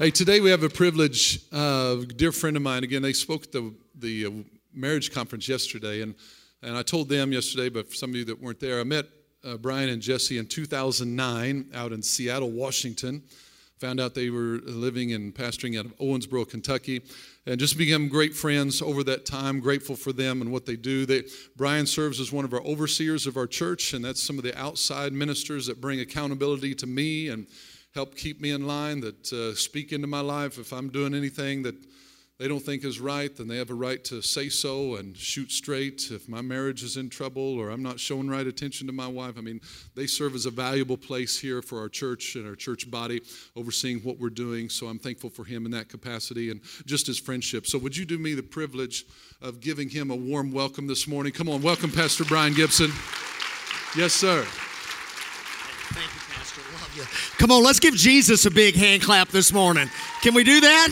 Hey, today we have a privilege. Uh, a dear friend of mine, again, they spoke at the, the uh, marriage conference yesterday, and, and I told them yesterday, but for some of you that weren't there, I met uh, Brian and Jesse in 2009 out in Seattle, Washington. Found out they were living and pastoring out of Owensboro, Kentucky, and just became great friends over that time. Grateful for them and what they do. They, Brian serves as one of our overseers of our church, and that's some of the outside ministers that bring accountability to me and help keep me in line, that uh, speak into my life. If I'm doing anything that they don't think is right, then they have a right to say so and shoot straight. If my marriage is in trouble or I'm not showing right attention to my wife, I mean, they serve as a valuable place here for our church and our church body, overseeing what we're doing. So I'm thankful for him in that capacity and just his friendship. So, would you do me the privilege of giving him a warm welcome this morning? Come on, welcome, Pastor Brian Gibson. Yes, sir. Thank you. Come on, let's give Jesus a big hand clap this morning. Can we do that?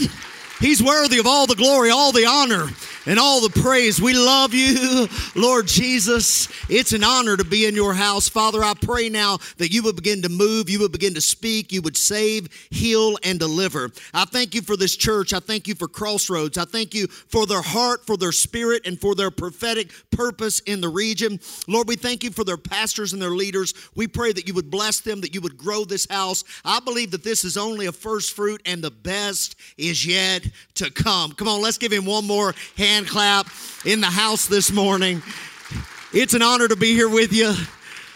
He's worthy of all the glory, all the honor and all the praise. We love you, Lord Jesus. It's an honor to be in your house. Father, I pray now that you would begin to move, you would begin to speak, you would save, heal, and deliver. I thank you for this church. I thank you for Crossroads. I thank you for their heart, for their spirit, and for their prophetic purpose in the region. Lord, we thank you for their pastors and their leaders. We pray that you would bless them, that you would grow this house. I believe that this is only a first fruit and the best is yet to come. Come on, let's give him one more hand hand clap in the house this morning. It's an honor to be here with you.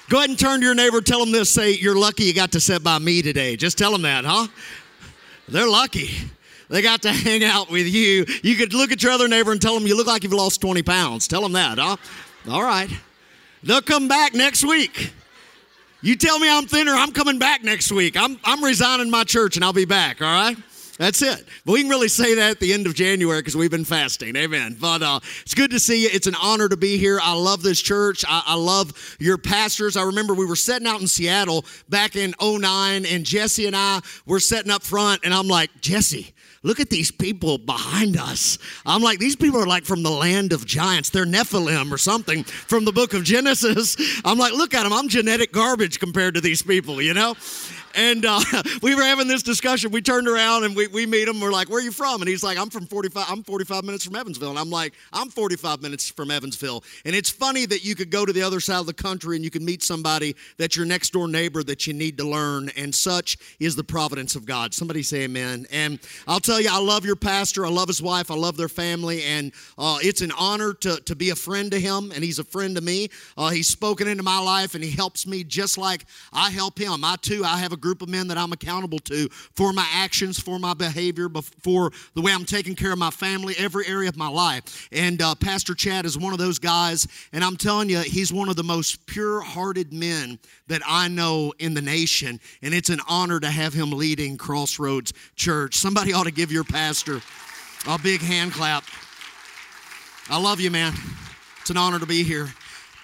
Go ahead and turn to your neighbor, tell them this. Say, You're lucky you got to sit by me today. Just tell them that, huh? They're lucky. They got to hang out with you. You could look at your other neighbor and tell them you look like you've lost 20 pounds. Tell them that, huh? All right. They'll come back next week. You tell me I'm thinner, I'm coming back next week. I'm, I'm resigning my church and I'll be back, all right? That's it. But we can really say that at the end of January because we've been fasting. Amen. But uh, it's good to see you. It's an honor to be here. I love this church. I, I love your pastors. I remember we were setting out in Seattle back in 09, and Jesse and I were setting up front, and I'm like, Jesse, look at these people behind us. I'm like, these people are like from the land of giants. They're Nephilim or something from the book of Genesis. I'm like, look at them. I'm genetic garbage compared to these people, you know? And uh, we were having this discussion. We turned around and we, we meet him. We're like, where are you from? And he's like, I'm from 45, I'm 45 minutes from Evansville. And I'm like, I'm 45 minutes from Evansville. And it's funny that you could go to the other side of the country and you can meet somebody that's your next door neighbor that you need to learn. And such is the providence of God. Somebody say amen. And I'll tell you, I love your pastor. I love his wife. I love their family. And uh, it's an honor to, to be a friend to him. And he's a friend to me. Uh, he's spoken into my life and he helps me just like I help him. I too, I have a group of men that I'm accountable to for my actions, for my behavior, for the way I'm taking care of my family, every area of my life. And uh, Pastor Chad is one of those guys, and I'm telling you, he's one of the most pure hearted men that I know in the nation. And it's an honor to have him leading Crossroads Church. Somebody ought to give your pastor a big hand clap. I love you, man. It's an honor to be here.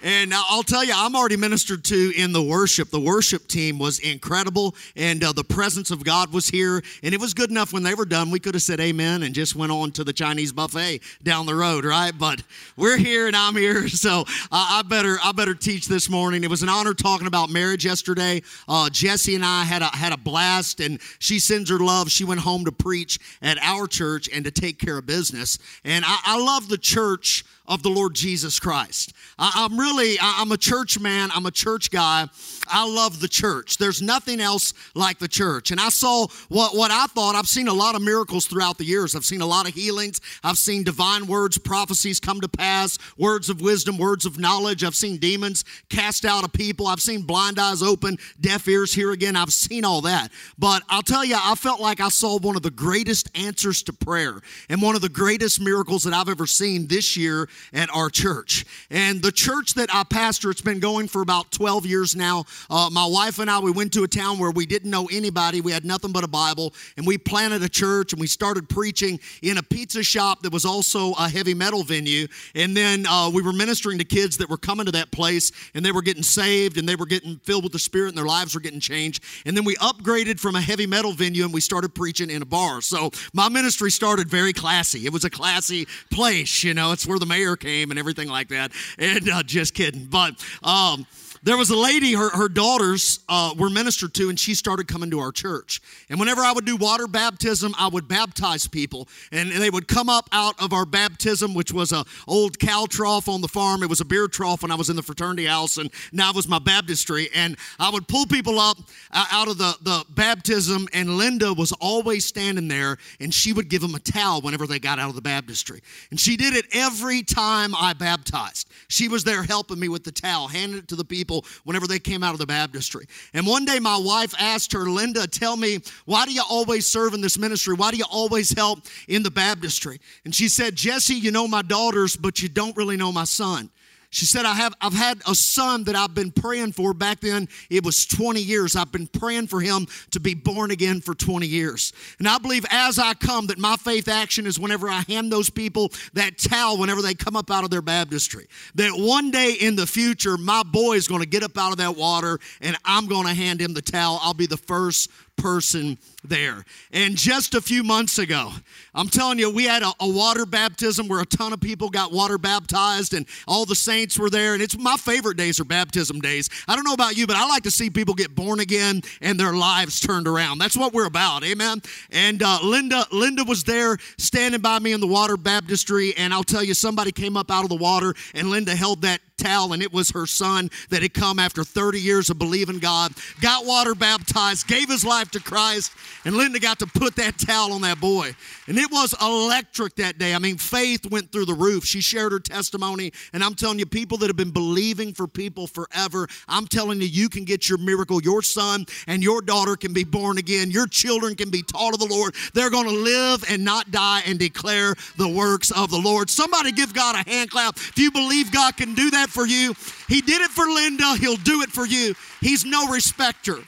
And I'll tell you, I'm already ministered to in the worship. The worship team was incredible, and uh, the presence of God was here. And it was good enough when they were done. We could have said amen and just went on to the Chinese buffet down the road, right? But we're here and I'm here, so I better I better teach this morning. It was an honor talking about marriage yesterday. Uh, Jesse and I had a had a blast, and she sends her love. She went home to preach at our church and to take care of business. And I, I love the church of the Lord Jesus Christ. I, am really, I'm a church man, I'm a church guy. I love the church. There's nothing else like the church. And I saw what, what I thought, I've seen a lot of miracles throughout the years. I've seen a lot of healings. I've seen divine words, prophecies come to pass, words of wisdom, words of knowledge. I've seen demons cast out of people. I've seen blind eyes open, deaf ears hear again. I've seen all that. But I'll tell you, I felt like I saw one of the greatest answers to prayer and one of the greatest miracles that I've ever seen this year at our church. And the church that I pastor, it's been going for about 12 years now. Uh, my wife and I, we went to a town where we didn't know anybody. We had nothing but a Bible. And we planted a church and we started preaching in a pizza shop that was also a heavy metal venue. And then uh, we were ministering to kids that were coming to that place and they were getting saved and they were getting filled with the Spirit and their lives were getting changed. And then we upgraded from a heavy metal venue and we started preaching in a bar. So my ministry started very classy. It was a classy place, you know, it's where the mayor came and everything like that. And uh, just kidding. But um, there was a lady, her, her daughters uh, were ministered to, and she started coming to our church. And whenever I would do water baptism, I would baptize people. And they would come up out of our baptism, which was a old cow trough on the farm. It was a beer trough when I was in the fraternity house, and now it was my baptistry. And I would pull people up uh, out of the, the baptism, and Linda was always standing there, and she would give them a towel whenever they got out of the baptistry. And she did it every time I baptized. She was there helping me with the towel, handing it to the people whenever they came out of the baptistry. And one day my wife asked her, Linda, tell me, why do you always serve in this ministry? Why do you always help in the baptistry? And she said, Jesse, you know my daughters, but you don't really know my son. She said, I have, I've had a son that I've been praying for. Back then, it was 20 years. I've been praying for him to be born again for 20 years. And I believe as I come, that my faith action is whenever I hand those people that towel whenever they come up out of their baptistry. That one day in the future, my boy is going to get up out of that water and I'm going to hand him the towel. I'll be the first person there. And just a few months ago, I'm telling you, we had a, a, water baptism where a ton of people got water baptized and all the saints were there. And it's my favorite days are baptism days. I don't know about you, but I like to see people get born again and their lives turned around. That's what we're about. Amen. And uh, Linda, Linda was there standing by me in the water baptistry. And I'll tell you, somebody came up out of the water and Linda held that towel, and it was her son that had come after 30 years of believing God, got water baptized, gave his life to Christ, and Linda got to put that towel on that boy. And it was electric that day. I mean, faith went through the roof. She shared her testimony, and I'm telling you, people that have been believing for people forever, I'm telling you, you can get your miracle. Your son and your daughter can be born again. Your children can be taught of the Lord. They're going to live and not die and declare the works of the Lord. Somebody give God a hand clap. If you believe God can do that for you, He did it for Linda, He'll do it for you. He's no respecter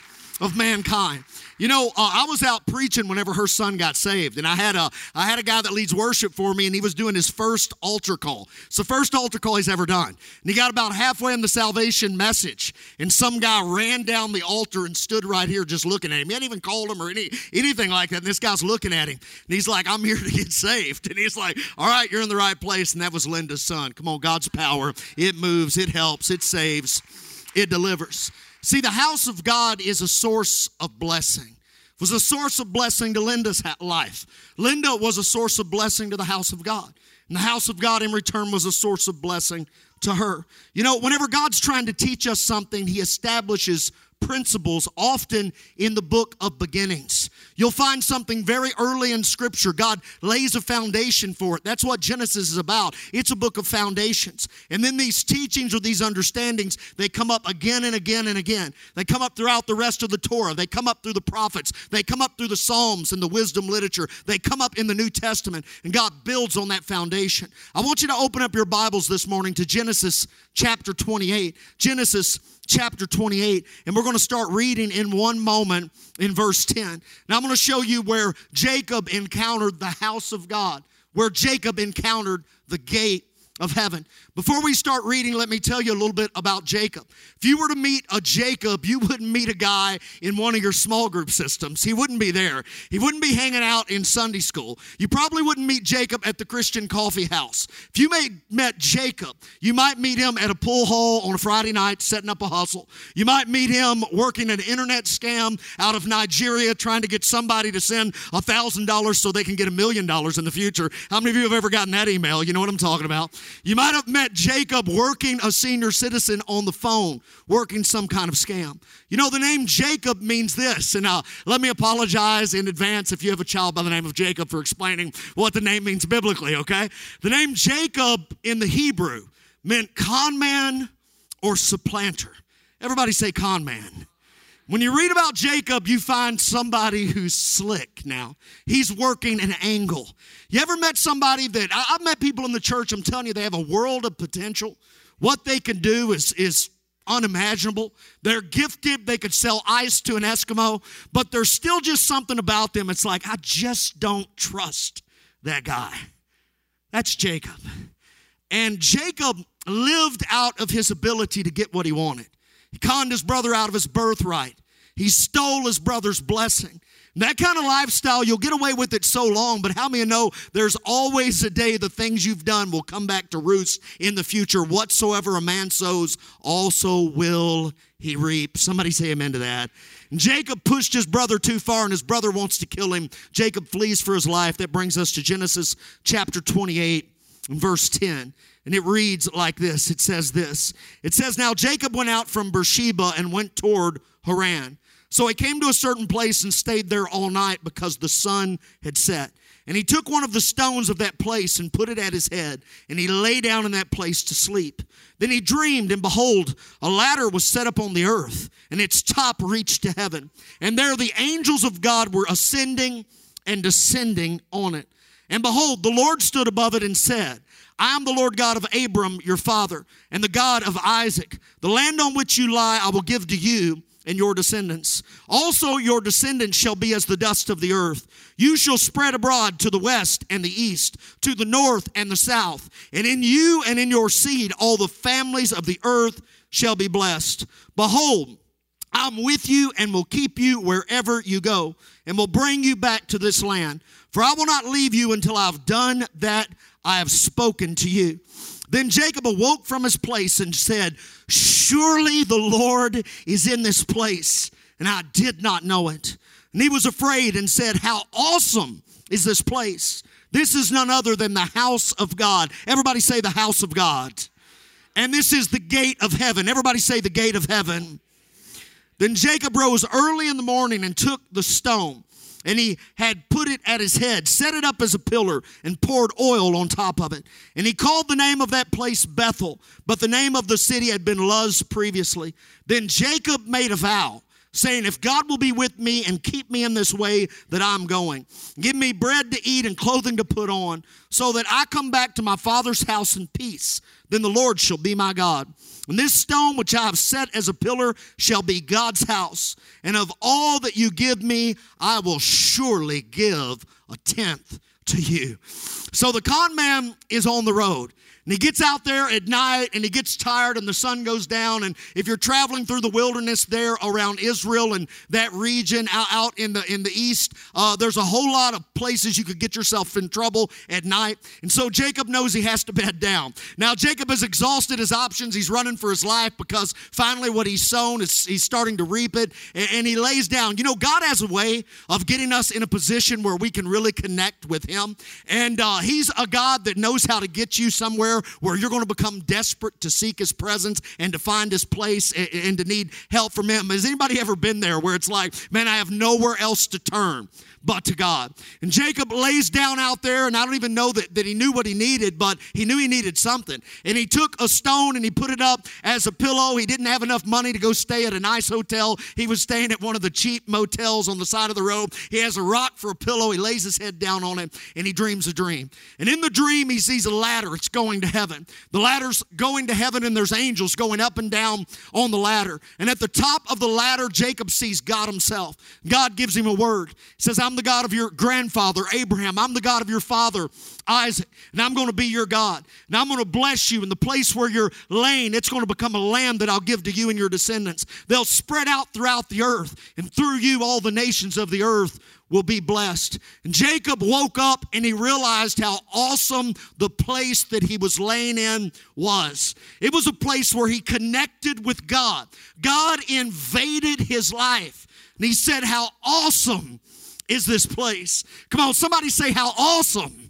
of mankind. You know, uh, I was out preaching whenever her son got saved, and I had a I had a guy that leads worship for me, and he was doing his first altar call. It's the first altar call he's ever done. And he got about halfway in the salvation message, and some guy ran down the altar and stood right here just looking at him. He hadn't even called him or any anything like that. And this guy's looking at him, and he's like, "I'm here to get saved." And he's like, "All right, you're in the right place." And that was Linda's son. Come on, God's power. It moves, it helps, it saves, it delivers. See, the house of God is a source of blessing. It was a source of blessing to Linda's life. Linda was a source of blessing to the house of God. And the house of God in return was a source of blessing to her. You know, whenever God's trying to teach us something, He establishes principles often in the book of beginnings. You'll find something very early in Scripture. God lays a foundation for it. That's what Genesis is about. It's a book of foundations. And then these teachings or these understandings, they come up again and again and again. They come up throughout the rest of the Torah. They come up through the prophets. They come up through the Psalms and the wisdom literature. They come up in the New Testament. And God builds on that foundation. I want you to open up your Bibles this morning to Genesis chapter 28. Genesis chapter 28, and we're going to start reading in one moment in verse 10. Now, I'm going to show you where Jacob encountered the house of God, where Jacob encountered the gate of heaven. Before we start reading, let me tell you a little bit about Jacob. If you were to meet a Jacob, you wouldn't meet a guy in one of your small group systems. He wouldn't be there. He wouldn't be hanging out in Sunday school. You probably wouldn't meet Jacob at the Christian coffee house. If you may, met Jacob, you might meet him at a pool hall on a Friday night setting up a hustle. You might meet him working an internet scam out of Nigeria trying to get somebody to send $1,000 so they can get a million dollars in the future. How many of you have ever gotten that email? You know what I'm talking about. You might have met Jacob working a senior citizen on the phone, working some kind of scam. You know, the name Jacob means this, and uh, let me apologize in advance if you have a child by the name of Jacob for explaining what the name means biblically, okay? The name Jacob in the Hebrew meant conman or supplanter. Everybody say conman. When you read about Jacob, you find somebody who's slick now. He's working an angle. You ever met somebody that I've met people in the church, I'm telling you, they have a world of potential. What they can do is, is unimaginable. They're gifted, they could sell ice to an Eskimo, but there's still just something about them. It's like, I just don't trust that guy. That's Jacob. And Jacob lived out of his ability to get what he wanted. He conned his brother out of his birthright. He stole his brother's blessing. That kind of lifestyle, you'll get away with it so long, but how many know there's always a day the things you've done will come back to roost in the future. Whatsoever a man sows, also will he reap. Somebody say amen to that. And Jacob pushed his brother too far, and his brother wants to kill him. Jacob flees for his life. That brings us to Genesis chapter 28 and verse 10. And it reads like this it says this It says, Now Jacob went out from Beersheba and went toward Haran. So he came to a certain place and stayed there all night because the sun had set. And he took one of the stones of that place and put it at his head, and he lay down in that place to sleep. Then he dreamed, and behold, a ladder was set up on the earth, and its top reached to heaven. And there the angels of God were ascending and descending on it. And behold, the Lord stood above it and said, I am the Lord God of Abram, your father, and the God of Isaac. The land on which you lie I will give to you and your descendants. Also, your descendants shall be as the dust of the earth. You shall spread abroad to the west and the east, to the north and the south. And in you and in your seed, all the families of the earth shall be blessed. Behold, I'm with you and will keep you wherever you go, and will bring you back to this land. For I will not leave you until I've done that I have spoken to you. Then Jacob awoke from his place and said, Surely the Lord is in this place, and I did not know it. And he was afraid and said, How awesome is this place! This is none other than the house of God. Everybody say the house of God. And this is the gate of heaven. Everybody say the gate of heaven. Then Jacob rose early in the morning and took the stone and he had put it at his head, set it up as a pillar, and poured oil on top of it. And he called the name of that place Bethel, but the name of the city had been Luz previously. Then Jacob made a vow saying, If God will be with me and keep me in this way that I'm going, give me bread to eat and clothing to put on, so that I come back to my father's house in peace, then the Lord shall be my God. And this stone which I have set as a pillar shall be God's house. And of all that you give me, I will surely give a tenth to you. So the con man is on the road. And he gets out there at night and he gets tired and the sun goes down. And if you're traveling through the wilderness there around Israel and that region out, in, the, in the east, uh, there's a whole lot of places you could get yourself in trouble at night. And so Jacob knows he has to bed down. Now, Jacob has exhausted his options. He's running for his life because finally what he's sown is he's starting to reap it. And, and he lays down. You know, God has a way of getting us in a position where we can really connect with him. And uh, he's a God that knows how to get you somewhere where you're going to become desperate to seek his presence and to find his place and, and to need help from him. Has anybody ever been there where it's like, man, I have nowhere else to turn? but to God. And Jacob lays down out there, and I don't even know that, that he knew what he needed, but he knew he needed something. And he took a stone and he put it up as a pillow. He didn't have enough money to go stay at a nice hotel. He was staying at one of the cheap motels on the side of the road. He has a rock for a pillow. He lays his head down on it and he dreams a dream. And in the dream, he sees a ladder. It's going to heaven. The ladder's going to heaven, and there's angels going up and down on the ladder. And at the top of the ladder, Jacob sees God himself. God gives him a word. He says, I'm the God of your grandfather, Abraham. I'm the God of your father, Isaac. And I'm going to be your God. And I'm going to bless you in the place where you're laying. It's going to become a land that I'll give to you and your descendants. They'll spread out throughout the earth. And through you, all the nations of the earth will be blessed. And Jacob woke up and he realized how awesome the place that he was laying in was. It was a place where he connected with God. God invaded his life. And he said, How awesome is this place. Come on, somebody say, How awesome.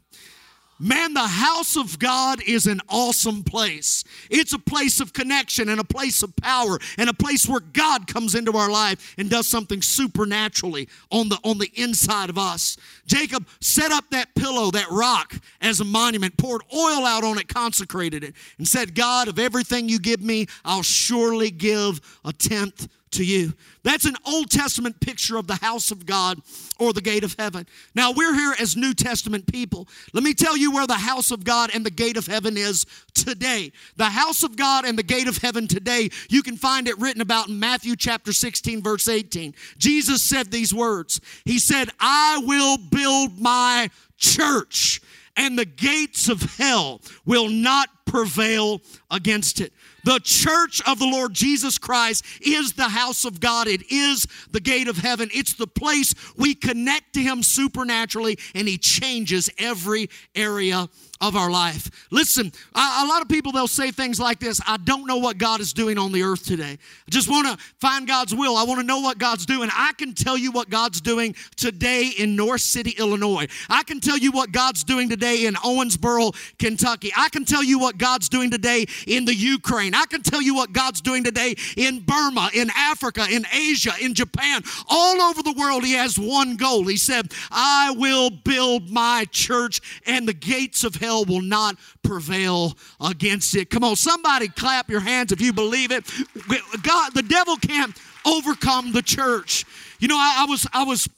Man, the house of God is an awesome place. It's a place of connection and a place of power and a place where God comes into our life and does something supernaturally on the, on the inside of us. Jacob set up that pillow, that rock, as a monument, poured oil out on it, consecrated it, and said, God, of everything you give me, I'll surely give a tenth to you. That's an Old Testament picture of the house of God or the gate of heaven. Now, we're here as New Testament people. Let me tell you where the house of God and the gate of heaven is today. The house of God and the gate of heaven today, you can find it written about in Matthew chapter 16, verse 18. Jesus said these words He said, I will build my church and the gates of hell will not prevail against it. The church of the Lord Jesus Christ is the house of God. It is the gate of heaven. It's the place we connect to Him supernaturally, and He changes every area of our life. Listen, a, lot of people they'll say things like this I don't know what God is doing on the earth today. I just want to find God's will. I want to know what God's doing. I can tell you what God's doing today in North City, Illinois. I can tell you what God's doing today in Owensboro, Kentucky. I can tell you what God's doing today in the Ukraine. I can tell you what God's doing today in Burma, in Africa, in Asia, in Japan. All over the world, He has one goal. He said, I will build my church and the gates of hell hell will not prevail against it. Come on, somebody clap your hands if you believe it. God, the devil can't overcome the church. You know, I, I was I was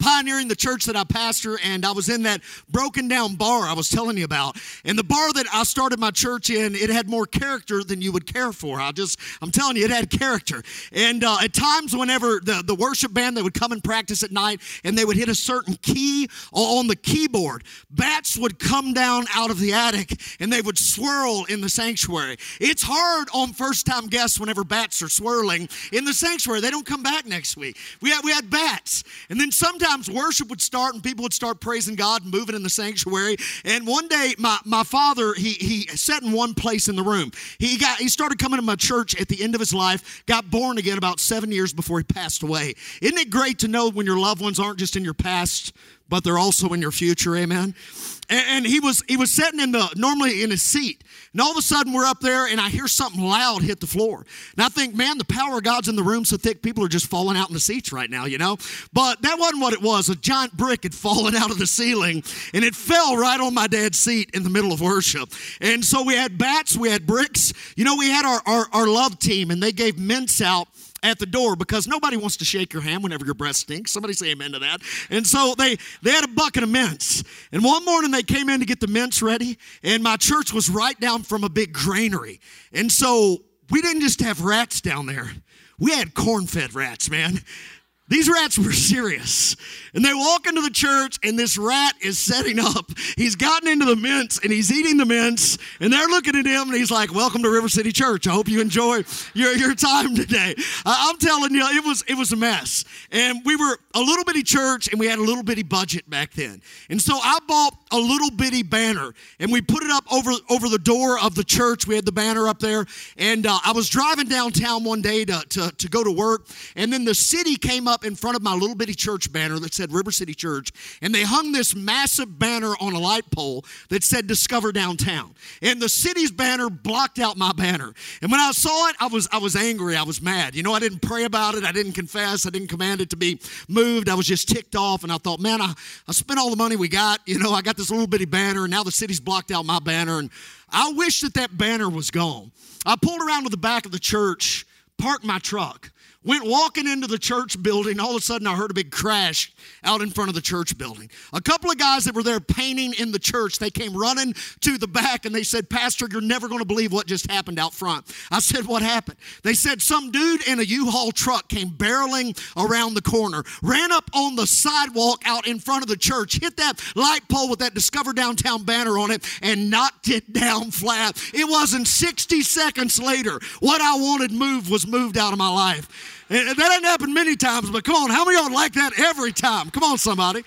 pioneering the church that I pastor, and I was in that broken down bar I was telling you about. And the bar that I started my church in, it had more character than you would care for. I just, I'm telling you, it had character. And uh, at times, whenever the, the worship band, they would come and practice at night, and they would hit a certain key on the keyboard, bats would come down out of the attic, and they would swirl in the sanctuary. It's hard on first time guests whenever bats are swirling in the sanctuary. They don't come back next week. We had, we had bats. And then sometimes worship would start and people would start praising God, and moving in the sanctuary. And one day, my, my father, he, he sat in one place in the room. He got he started coming to my church at the end of his life, got born again about seven years before he passed away. Isn't it great to know when your loved ones aren't just in your past, but they're also in your future? Amen. And, and he was he was sitting in the normally in his seat. And all of a sudden, we're up there, and I hear something loud hit the floor. And I think, man, the power of God's in the room so thick, people are just falling out in the seats right now, you know? But that wasn't what it was. A giant brick had fallen out of the ceiling, and it fell right on my dad's seat in the middle of worship. And so we had bats, we had bricks. You know, we had our, our, our love team, and they gave mints out at the door because nobody wants to shake your hand whenever your breath stinks. Somebody say amen to that. And so they they had a bucket of mints. And one morning they came in to get the mints ready, and my church was right down from a big granary. And so we didn't just have rats down there. We had corn-fed rats, man. These rats were serious. And they walk into the church, and this rat is setting up. He's gotten into the mints and he's eating the mints, and they're looking at him, and he's like, Welcome to River City Church. I hope you enjoy your, your time today. Uh, I'm telling you, it was, it was a mess. And we were a little bitty church, and we had a little bitty budget back then. And so I bought a little bitty banner, and we put it up over, over the door of the church. We had the banner up there, and uh, I was driving downtown one day to, to, to go to work, and then the city came up up in front of my little bitty church banner that said River City Church, and they hung this massive banner on a light pole that said Discover Downtown. And the city's banner blocked out my banner. And when I saw it, I was I was angry. I was mad. You know, I didn't pray about it. I didn't confess. I didn't command it to be moved. I was just ticked off, and I thought, man, I, I spent all the money we got. You know, I got this little bitty banner, and now the city's blocked out my banner, and I wish that that banner was gone. I pulled around to the back of the church, parked my truck. Went walking into the church building. All of a sudden, I heard a big crash out in front of the church building. A couple of guys that were there painting in the church, they came running to the back and they said, Pastor, you're never going to believe what just happened out front. I said, What happened? They said, Some dude in a U Haul truck came barreling around the corner, ran up on the sidewalk out in front of the church, hit that light pole with that Discover Downtown banner on it, and knocked it down flat. It wasn't 60 seconds later. What I wanted moved was moved out of my life. That hasn't happened many times, but come on, how many y'all like that every time? Come on, somebody.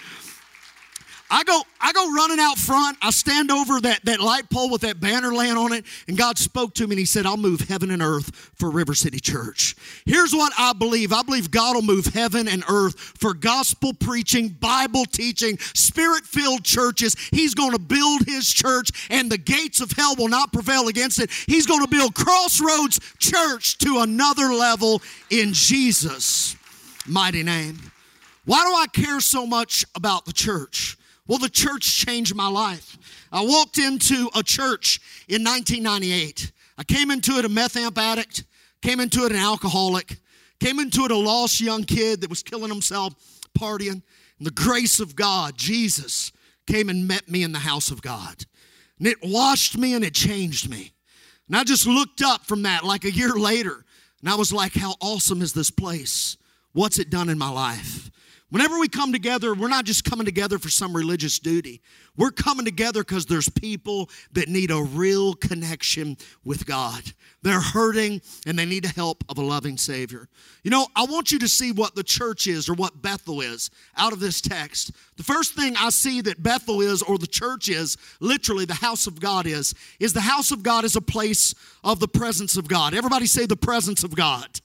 I go, I go running out front. I stand over that, that light pole with that banner laying on it, and God spoke to me and He said, I'll move heaven and earth for River City Church. Here's what I believe I believe God will move heaven and earth for gospel preaching, Bible teaching, spirit filled churches. He's going to build His church, and the gates of hell will not prevail against it. He's going to build Crossroads Church to another level in Jesus' mighty name. Why do I care so much about the church? Well, the church changed my life. I walked into a church in 1998. I came into it a meth amp addict, came into it an alcoholic, came into it a lost young kid that was killing himself partying. And the grace of God, Jesus, came and met me in the house of God. And it washed me and it changed me. And I just looked up from that like a year later, and I was like, how awesome is this place? What's it done in my life? Whenever we come together, we're not just coming together for some religious duty. We're coming together because there's people that need a real connection with God. They're hurting and they need the help of a loving Savior. You know, I want you to see what the church is or what Bethel is out of this text. The first thing I see that Bethel is or the church is, literally the house of God is, is the house of God is a place of the presence of God. Everybody say the presence of God.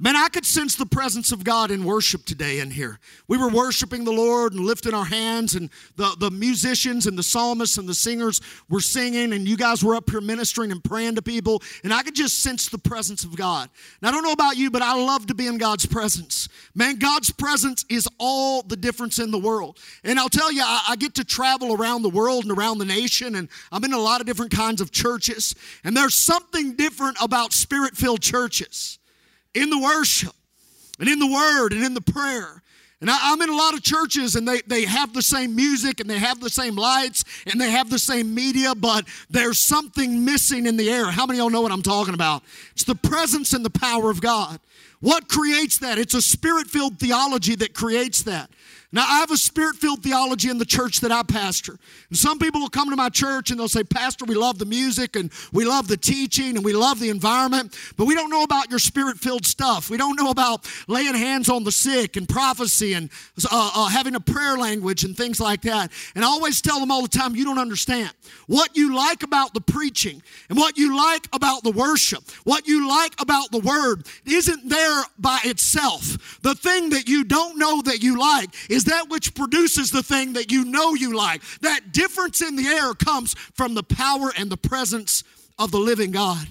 Man, I could sense the presence of God in worship today in here. We were worshiping the Lord and lifting our hands, and the, the musicians and the psalmists and the singers were singing, and you guys were up here ministering and praying to people, and I could just sense the presence of God. And I don't know about you, but I love to be in God's presence. Man, God's presence is all the difference in the world. And I'll tell you, I, I get to travel around the world and around the nation, and I'm in a lot of different kinds of churches, and there's something different about spirit filled churches in the worship and in the word and in the prayer. And I, am in a lot of churches and they, they have the same music and they have the same lights and they have the same media, but there's something missing in the air. How many of y'all know what I'm talking about? It's the presence and the power of God. What creates that? It's a spirit filled theology that creates that. Now, I have a spirit filled theology in the church that I pastor. And some people will come to my church and they'll say, Pastor, we love the music and we love the teaching and we love the environment, but we don't know about your spirit filled stuff. We don't know about laying hands on the sick and prophecy and uh, uh, having a prayer language and things like that. And I always tell them all the time, you don't understand. What you like about the preaching and what you like about the worship, what you like about the word isn't there by itself. The thing that you don't know that you like is that which produces the thing that you know you like. That difference in the air comes from the power and the presence of the living God.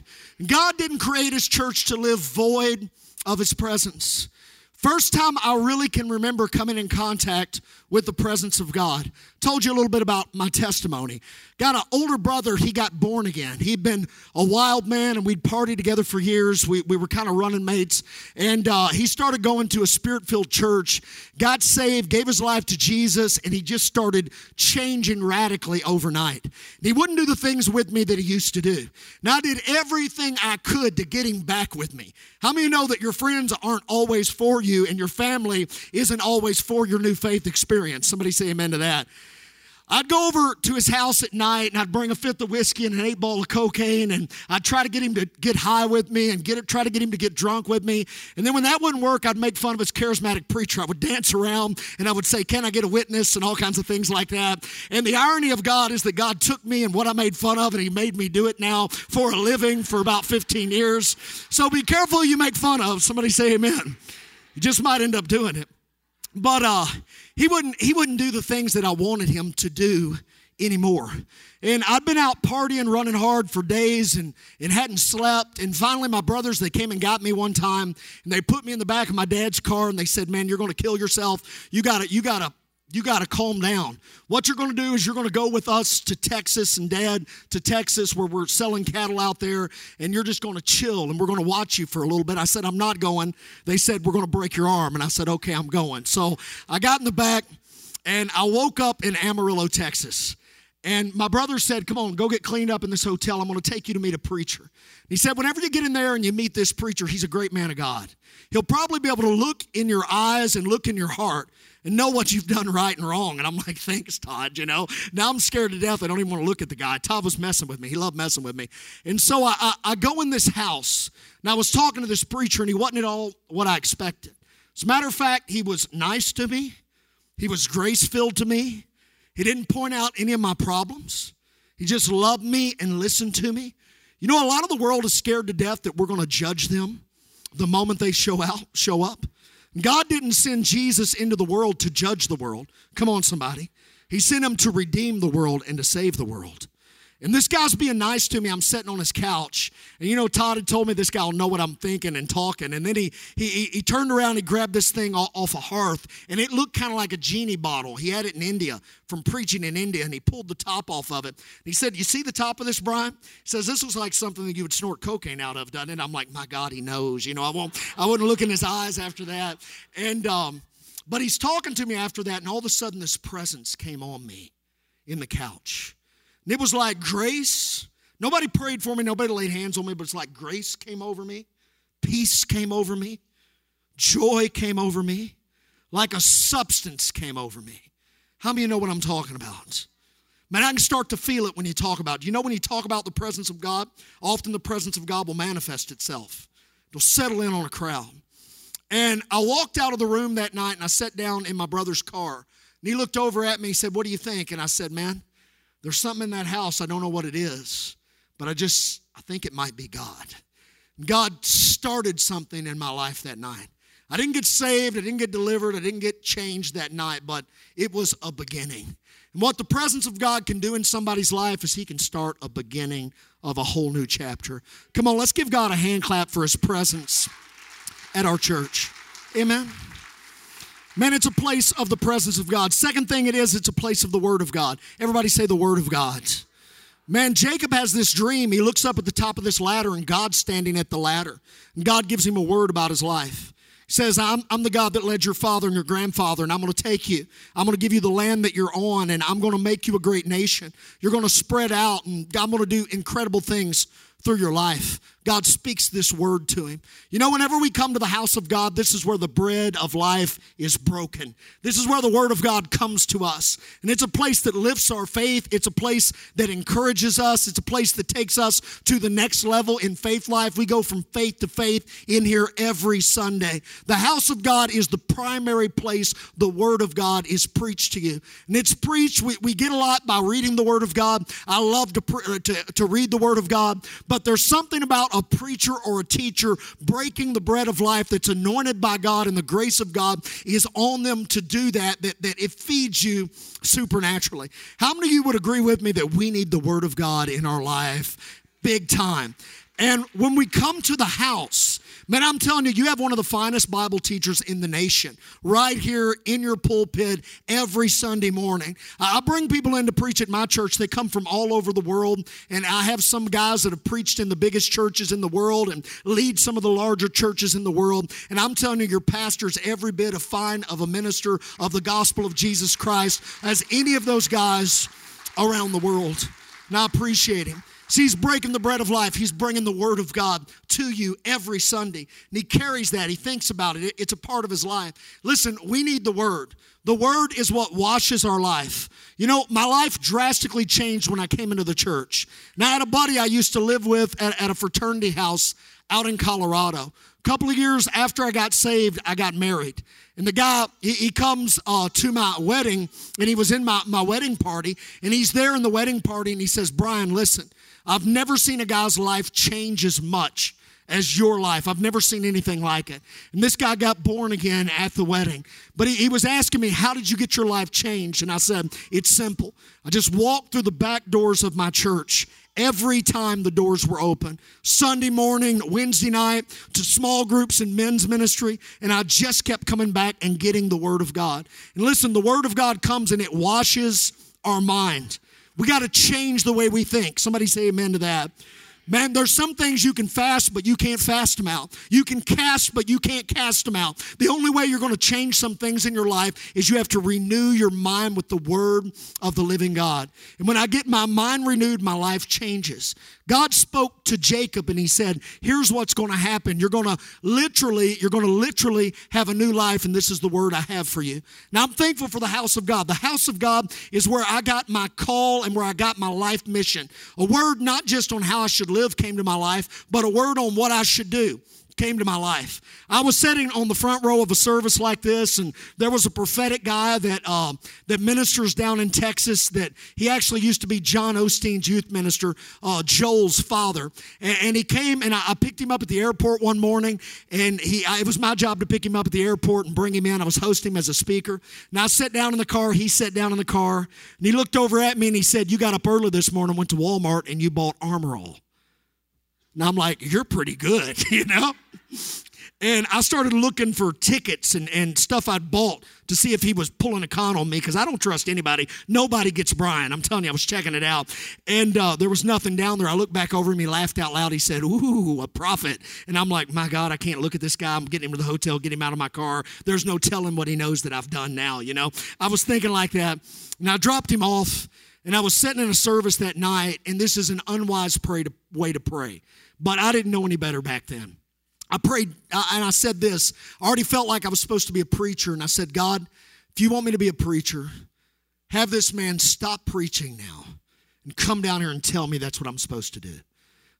God didn't create his church to live void of his presence. First time I really can remember coming in contact with the presence of God. Told you a little bit about my testimony. Got an older brother, he got born again. He'd been a wild man and we'd party together for years. We, we were kind of running mates. And uh, he started going to a spirit filled church, got saved, gave his life to Jesus, and he just started changing radically overnight. And he wouldn't do the things with me that he used to do. Now I did everything I could to get him back with me. How many you know that your friends aren't always for you and your family isn't always for your new faith experience? Experience. Somebody say amen to that. I'd go over to his house at night and I'd bring a fifth of whiskey and an eight ball of cocaine and I'd try to get him to get high with me and get try to get him to get drunk with me. And then when that wouldn't work, I'd make fun of his charismatic preacher. I would dance around and I would say, Can I get a witness? and all kinds of things like that. And the irony of God is that God took me and what I made fun of and he made me do it now for a living for about 15 years. So be careful you make fun of. Somebody say amen. You just might end up doing it. But uh, he wouldn't he wouldn't do the things that I wanted him to do anymore. And I'd been out partying, running hard for days and, and hadn't slept. And finally, my brothers, they came and got me one time and they put me in the back of my dad's car and they said, Man, you're going to kill yourself. You got to, you got to you got to calm down. What you're going to do is you're going to go with us to Texas and dad to Texas where we're selling cattle out there and you're just going to chill and we're going to watch you for a little bit. I said, I'm not going. They said, We're going to break your arm. And I said, Okay, I'm going. So I got in the back and I woke up in Amarillo, Texas. And my brother said, Come on, go get cleaned up in this hotel. I'm going to take you to meet a preacher. He said, Whenever you get in there and you meet this preacher, he's a great man of God. He'll probably be able to look in your eyes and look in your heart and know what you've done right and wrong. And I'm like, thanks, Todd. You know, now I'm scared to death. I don't even want to look at the guy. Todd was messing with me. He loved messing with me. And so I, I, I go in this house, and I was talking to this preacher, and he wasn't at all what I expected. As a matter of fact, he was nice to me, he was grace filled to me. He didn't point out any of my problems. He just loved me and listened to me. You know, a lot of the world is scared to death that we're going to judge them the moment they show out, show up. God didn't send Jesus into the world to judge the world. Come on, somebody. He sent him to redeem the world and to save the world. And this guy's being nice to me. I'm sitting on his couch. And you know, Todd had told me this guy will know what I'm thinking and talking. And then he he, he turned around, he grabbed this thing off a hearth, and it looked kind of like a genie bottle. He had it in India from preaching in India, and he pulled the top off of it. And he said, You see the top of this, Brian? He says, This looks like something that you would snort cocaine out of, doesn't it? I'm like, My God, he knows. You know, I won't I wouldn't look in his eyes after that. And um, but he's talking to me after that, and all of a sudden this presence came on me in the couch. And it was like grace. Nobody prayed for me, nobody laid hands on me, but it's like grace came over me, peace came over me, joy came over me, like a substance came over me. How many of you know what I'm talking about? Man, I can start to feel it when you talk about it. You know, when you talk about the presence of God, often the presence of God will manifest itself. It'll settle in on a crowd. And I walked out of the room that night and I sat down in my brother's car. And he looked over at me and said, What do you think? And I said, Man, there's something in that house. I don't know what it is, but I just, I think it might be God. God started something in my life that night. I didn't get saved, I didn't get delivered, I didn't get changed that night, but it was a beginning. And what the presence of God can do in somebody's life is He can start a beginning of a whole new chapter. Come on, let's give God a hand clap for His presence at our church. Amen. Man, it's a place of the presence of God. Second thing it is, it's a place of the Word of God. Everybody say the Word of God. Man, Jacob has this dream. He looks up at the top of this ladder, and God's standing at the ladder. And God gives him a word about his life He says, I'm, I'm the God that led your father and your grandfather, and I'm going to take you. I'm going to give you the land that you're on, and I'm going to make you a great nation. You're going to spread out, and I'm going to do incredible things through your life. God speaks this word to him. You know, whenever we come to the house of God, this is where the bread of life is broken. This is where the word of God comes to us. And it's a place that lifts our faith. It's a place that encourages us. It's a place that takes us to the next level in faith life. We go from faith to faith in here every Sunday. The house of God is the primary place the word of God is preached to you. And it's preached, we, we get a lot by reading the word of God. I love to, uh, to, to read the word of God, but there's something about a preacher or a teacher breaking the bread of life that's anointed by God and the grace of God is on them to do that, that, that it feeds you supernaturally. How many of you would agree with me that we need the Word of God in our life big time? And when we come to the house, Man, I'm telling you, you have one of the finest Bible teachers in the nation right here in your pulpit every Sunday morning. I bring people in to preach at my church. They come from all over the world, and I have some guys that have preached in the biggest churches in the world and lead some of the larger churches in the world. And I'm telling you, your pastor's every bit as fine of a minister of the gospel of Jesus Christ as any of those guys around the world. And I appreciate him. See, he's breaking the bread of life. He's bringing the word of God to you every Sunday. And he carries that. He thinks about it. It's a part of his life. Listen, we need the word. The word is what washes our life. You know, my life drastically changed when I came into the church. Now, I had a buddy I used to live with at, at a fraternity house out in Colorado. A couple of years after I got saved, I got married. And the guy, he, he comes uh, to my wedding, and he was in my, my wedding party, and he's there in the wedding party, and he says, Brian, listen, I've never seen a guy's life change as much as your life. I've never seen anything like it. And this guy got born again at the wedding. But he, he, was asking me, How did you get your life changed? And I said, It's simple. I just walked through the back doors of my church every time the doors were open Sunday morning, Wednesday night, to small groups and men's ministry. And I just kept coming back and getting the Word of God. And listen, the Word of God comes and it washes our mind. We got to change the way we think. Somebody say amen to that. Man, there's some things you can fast, but you can't fast them out. You can cast, but you can't cast them out. The only way you're going to change some things in your life is you have to renew your mind with the word of the living God. And when I get my mind renewed, my life changes. God spoke to Jacob and he said, Here's what's going to happen. You're going to literally, you're going to literally have a new life, and this is the word I have for you. Now, I'm thankful for the house of God. The house of God is where I got my call and where I got my life mission. A word not just on how I should live came to my life, but a word on what I should do came to my life. I was sitting on the front row of a service like this, and there was a prophetic guy that uh, that ministers down in Texas. That he actually used to be John Osteen's youth minister, uh, Joel's father, and, and, he came and I, I, picked him up at the airport one morning, and he I, it was my job to pick him up at the airport and bring him in. I was hosting him as a speaker. Now I sat down in the car. He sat down in the car, and he looked over at me and he said, "You got up early this morning, went to Walmart, and you bought Armor All." And I'm like, you're pretty good, you know? And I started looking for tickets and, and stuff I'd bought to see if he was pulling a con on me because I don't trust anybody. Nobody gets Brian. I'm telling you, I was checking it out. And uh, there was nothing down there. I looked back over him. He laughed out loud. He said, Ooh, a prophet. And I'm like, My God, I can't look at this guy. I'm getting him to the hotel, get him out of my car. There's no telling what he knows that I've done now, you know? I was thinking like that. And I dropped him off. And I was sitting in a service that night, and this is an unwise pray to, way to pray. But I didn't know any better back then. I prayed and I said this. I already felt like I was supposed to be a preacher, and I said, God, if you want me to be a preacher, have this man stop preaching now and come down here and tell me that's what I'm supposed to do.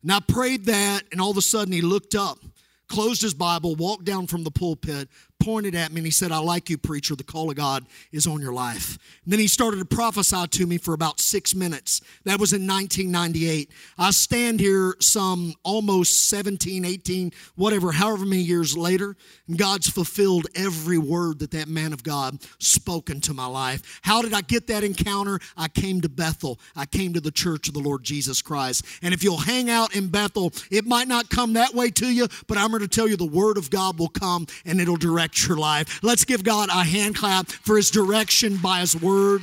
And I prayed that, and all of a sudden he looked up, closed his Bible, walked down from the pulpit, pointed at me and he said, I like you, preacher. The call of God is on your life. And then he started to prophesy to me for about six minutes. That was in 1998. I stand here some almost 17, 18, whatever, however many years later, and God's fulfilled every word that that man of God spoke into my life. How did I get that encounter? I came to Bethel. I came to the church of the Lord Jesus Christ. And if you'll hang out in Bethel, it might not come that way to you, but I'm going to tell you the word of God will come and it'll direct your life. Let's give God a hand clap for his direction by his word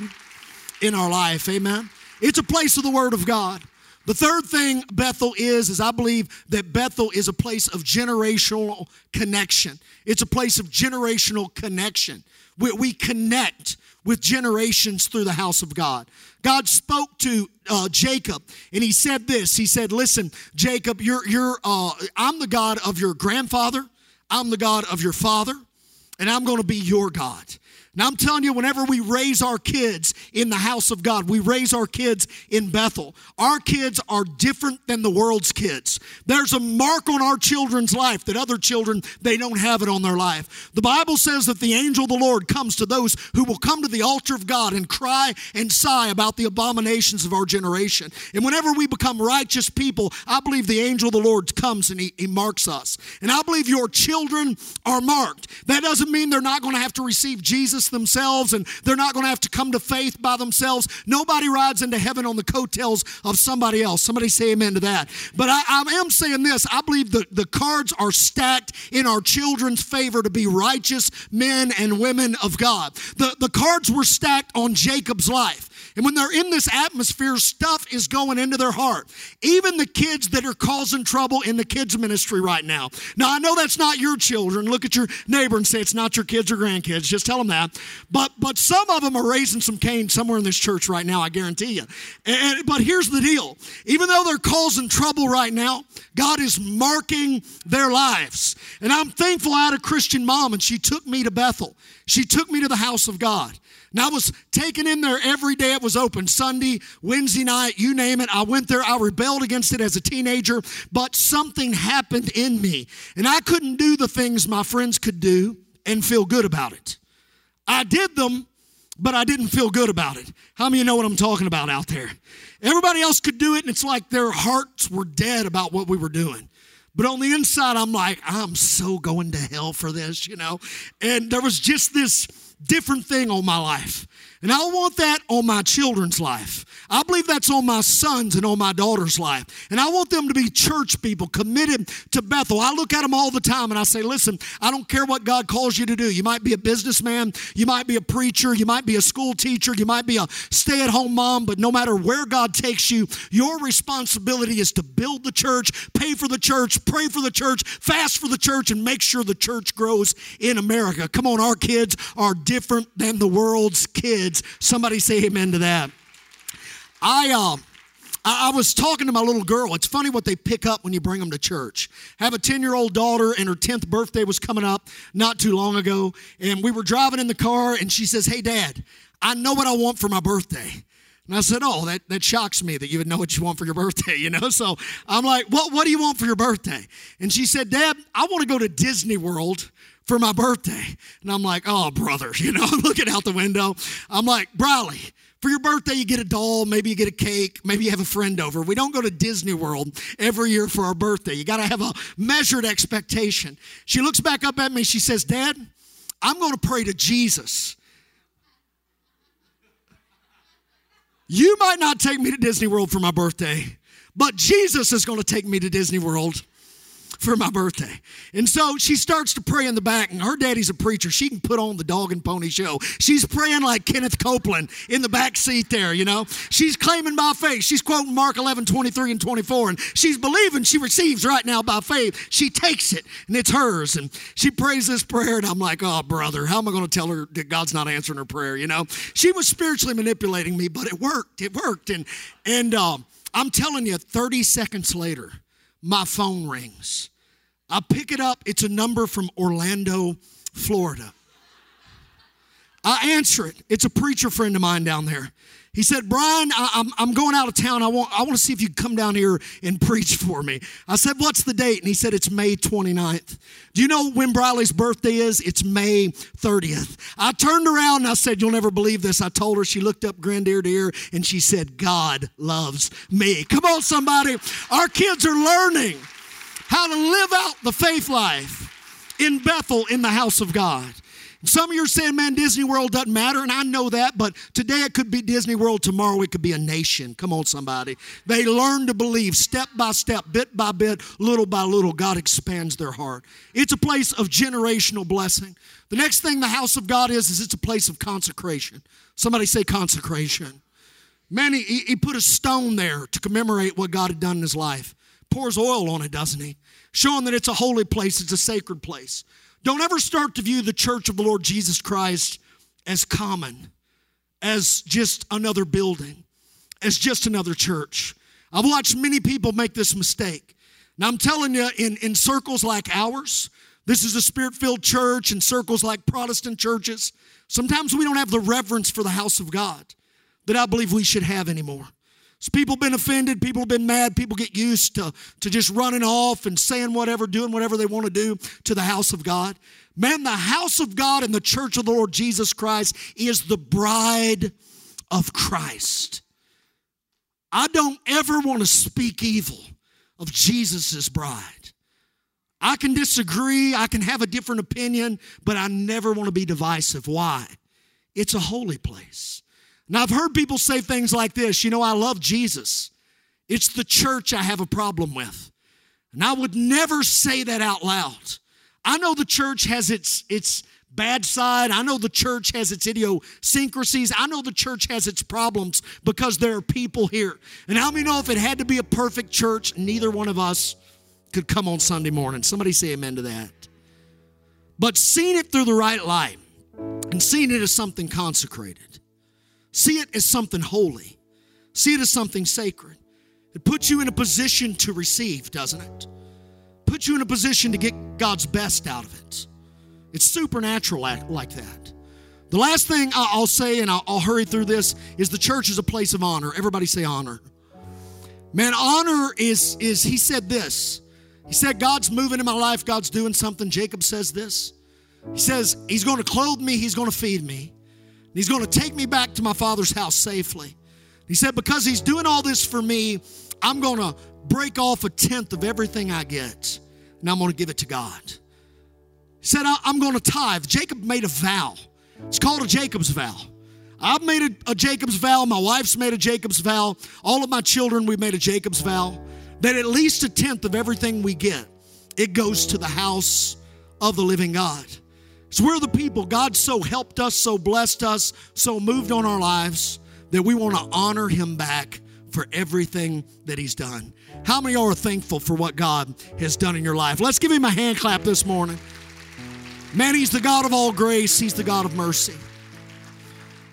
in our life. Amen. It's a place of the word of God. The third thing Bethel is, is I believe that Bethel is a place of generational connection. It's a place of generational connection. We, we connect with generations through the house of God. God spoke to uh, Jacob and he said this. He said, listen, Jacob, you're, you're, uh, I'm the God of your grandfather. I'm the God of your father and I'm going to be your God. Now, I'm telling you, whenever we raise our kids in the house of God, we raise our kids in Bethel. Our kids are different than the world's kids. There's a mark on our children's life that other children, they don't have it on their life. The Bible says that the angel of the Lord comes to those who will come to the altar of God and cry and sigh about the abominations of our generation. And whenever we become righteous people, I believe the angel of the Lord comes and he, he marks us. And I believe your children are marked. That doesn't mean they're not going to have to receive Jesus Jesus themselves and they're not going to have to come to faith by themselves. Nobody rides into heaven on the coattails of somebody else. Somebody say amen to that. But I, I am saying this I believe the, the cards are stacked in our children's favor to be righteous men and women of God. The, the cards were stacked on Jacob's life. And when they're in this atmosphere, stuff is going into their heart. Even the kids that are causing trouble in the kids' ministry right now. Now, I know that's not your children. Look at your neighbor and say it's not your kids or grandkids. Just tell them that. But but some of them are raising some cane somewhere in this church right now, I guarantee you. And, but here's the deal. Even though they're causing trouble right now, God is marking their lives. And I'm thankful I had a Christian mom and she took me to Bethel. She took me to the house of God. And I was taken in there every day it was open Sunday, Wednesday night, you name it. I went there. I rebelled against it as a teenager, but something happened in me. And I couldn't do the things my friends could do and feel good about it. I did them, but I didn't feel good about it. How many of you know what I'm talking about out there? Everybody else could do it, and it's like their hearts were dead about what we were doing. But on the inside, I'm like, I'm so going to hell for this, you know? And there was just this different thing on my life. And I want that on my children's life. I believe that's on my sons and on my daughter's life. And I want them to be church people committed to Bethel. I look at them all the time and I say, listen, I don't care what God calls you to do. You might be a businessman, you might be a preacher, you might be a school teacher, you might be a stay at home mom, but no matter where God takes you, your responsibility is to build the church, pay for the church, pray for the church, fast for the church, and make sure the church grows in America. Come on, our kids are different than the world's kids kids. Somebody say amen to that. I um I, was talking to my little girl. It's funny what they pick up when you bring them to church. I have a 10 year old daughter, and her 10th birthday was coming up not too long ago. And we were driving in the car, and she says, Hey, Dad, I know what I want for my birthday. And I said, Oh, that, that shocks me that you would know what you want for your birthday, you know? So I'm like, what, what do you want for your birthday? And she said, Dad, I want to go to Disney World for my birthday. And I'm like, oh, brother, you know, I'm looking out the window. I'm like, Briley, for your birthday, you get a doll, maybe you get a cake, maybe you have a friend over. We don't go to Disney World every year for our birthday. You got to have a measured expectation. She looks back up at me. She says, Dad, I'm going to pray to Jesus. You might not take me to Disney World for my birthday, but Jesus is going to take me to Disney World for my birthday. And so she starts to pray in the back, and her daddy's a preacher. She can put on the dog and pony show. She's praying like Kenneth Copeland in the back seat there, you know. She's claiming by faith. She's quoting Mark 11, 23 and 24, and she's believing she receives right now by faith. She takes it, and it's hers. And she prays this prayer, and I'm like, oh, brother, how am I going to tell her that God's not answering her prayer, you know? She was spiritually manipulating me, but it worked. It worked. And, and um, I'm telling you, 30 seconds later, my phone rings I pick it up. It's a number from Orlando, Florida. I answer it. It's a preacher friend of mine down there. He said, Brian, I, am I'm, I'm going out of town. I want, I want to see if you can come down here and preach for me. I said, What's the date? And he said, It's May 29th. Do you know when Briley's birthday is? It's May 30th. I turned around and I said, You'll never believe this. I told her. She looked up, grinned ear to ear, and she said, God loves me. Come on, somebody. Our kids are learning how to live out the faith life in Bethel in the house of God. Some of you are saying, man, Disney World doesn't matter, and I know that, but today it could be Disney World, tomorrow it could be a nation. Come on, somebody. They learn to believe step by step, bit by bit, little by little. God expands their heart. It's a place of generational blessing. The next thing the house of God is, is it's a place of consecration. Somebody say consecration. Man, he, he put a stone there to commemorate what God had done in his life. Pours oil on it, doesn't he? Showing that it's a holy place, it's a sacred place. Don't ever start to view the church of the Lord Jesus Christ as common, as just another building, as just another church. I've watched many people make this mistake. Now, I'm telling you, in, in circles like ours, this is a spirit filled church, in circles like Protestant churches, sometimes we don't have the reverence for the house of God that I believe we should have anymore. So people been offended, people have been mad, people get used to, to just running off and saying whatever, doing whatever they want to do to the house of God. Man, the house of God and the church of the Lord Jesus Christ is the bride of Christ. I don't ever want to speak evil of Jesus' bride. I can disagree, I can have a different opinion, but I never want to be divisive. Why? It's a holy place. Now, I've heard people say things like this you know, I love Jesus. It's the church I have a problem with. And I would never say that out loud. I know the church has its, its bad side. I know the church has its idiosyncrasies. I know the church has its problems because there are people here. And how many know if it had to be a perfect church, neither one of us could come on Sunday morning? Somebody say amen to that. But seeing it through the right light and seeing it as something consecrated See it as something holy. See it as something sacred. It puts you in a position to receive, doesn't it? Puts you in a position to get God's best out of it. It's supernatural like that. The last thing I'll say, and I'll hurry through this, is the church is a place of honor. Everybody say honor. Man, honor is, is he said this. He said, God's moving in my life, God's doing something. Jacob says this. He says, He's going to clothe me, He's going to feed me. He's going to take me back to my father's house safely. He said, Because he's doing all this for me, I'm going to break off a tenth of everything I get, and I'm going to give it to God. He said, I'm going to tithe. Jacob made a vow. It's called a Jacob's vow. I've made a, a, Jacob's vow. My wife's made a Jacob's vow. All of my children, we've made a Jacob's vow that at least a tenth of everything we get, it goes to the house of the living God. So we're the people. God so helped us, so blessed us, so moved on our lives that we want to honor Him back for everything that He's done. How many are thankful for what God has done in your life? Let's give Him a hand clap this morning. Man, He's the God of all grace, He's the God of mercy.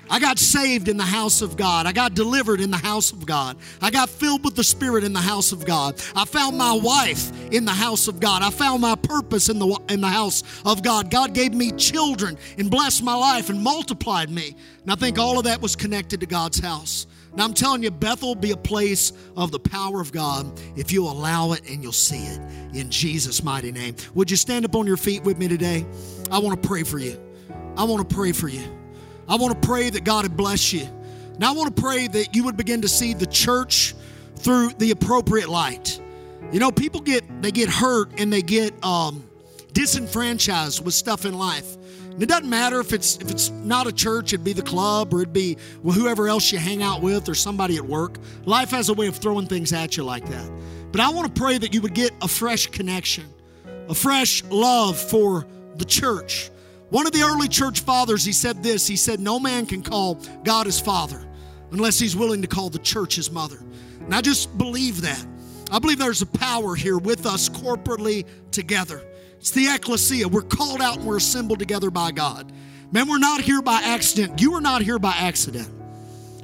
I got saved in the house of God. I got delivered in the house of God. I got filled with the Spirit in the house of God. I found my wife in the house of God. I found my purpose in the, in the house of God. God gave me children and blessed my life and multiplied me. And I think all of that was connected to God's house. Now I'm telling you, Bethel will be a place of the power of God if you allow it and you'll see it in Jesus' mighty name. Would you stand up on your feet with me today? I want to pray for you. I want to pray for you. I want to pray that God would bless you. Now, I want to pray that you would begin to see the church through the appropriate light. You know, people get they get hurt and they get um, disenfranchised with stuff in life. And it doesn't matter if it's if it's not a church, it'd be the club or it'd be whoever else you hang out with or somebody at work. Life has a way of throwing things at you like that. But I want to pray that you would get a fresh connection, a fresh love for the church one of the early church fathers, he said this He said, No man can call God his father unless he's willing to call the church his mother. And I just believe that. I believe there's a power here with us corporately together. It's the ecclesia. We're called out and we're assembled together by God. Man, we're not here by accident. You are not here by accident.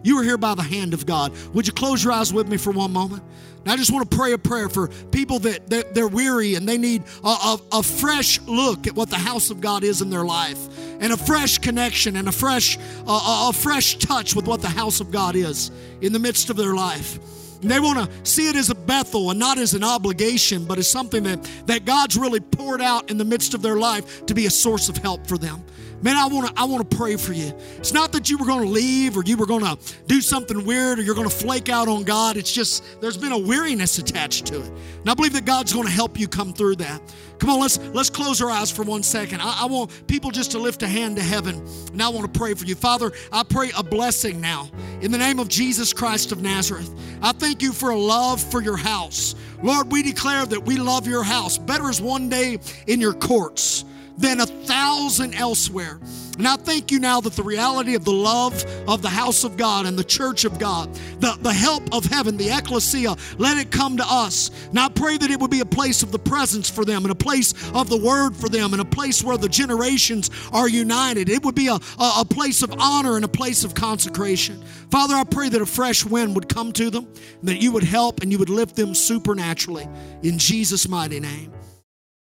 You are here by the hand of God. Would you close your eyes with me for one moment? I just want to pray a prayer for people that, that they're weary and they need a, a, a, fresh look at what the house of God is in their life, and a fresh connection and a fresh a fresh touch with what the house of God is in the midst of their life. And they want to see it as a Bethel and not as an obligation, but as something that, that God's really poured out in the midst of their life to be a source of help for them. Man, I want to I want to pray for you. It's not that you were going to leave or you were going to do something weird or you're going to flake out on God. It's just there's been a weariness attached to it. And I believe that God's going to help you come through that. Come on, let's let's close our eyes for one second. I, I want people just to lift a hand to heaven, and I want to pray for you. Father, I pray a blessing now in the name of Jesus Christ of Nazareth. I thank you for a love for your house. Lord, we declare that we love your house. Better is one day in your courts than a thousand elsewhere. And I thank you now that the reality of the love of the house of God and the church of God, the, the help of heaven, the ecclesia, let it come to us. And I pray that it would be a place of the presence for them and a place of the word for them and a place where the generations are united. It would be a, a, a place of honor and a place of consecration. Father, I pray that a fresh wind would come to them, that you would help and you would lift them supernaturally. In Jesus' mighty name.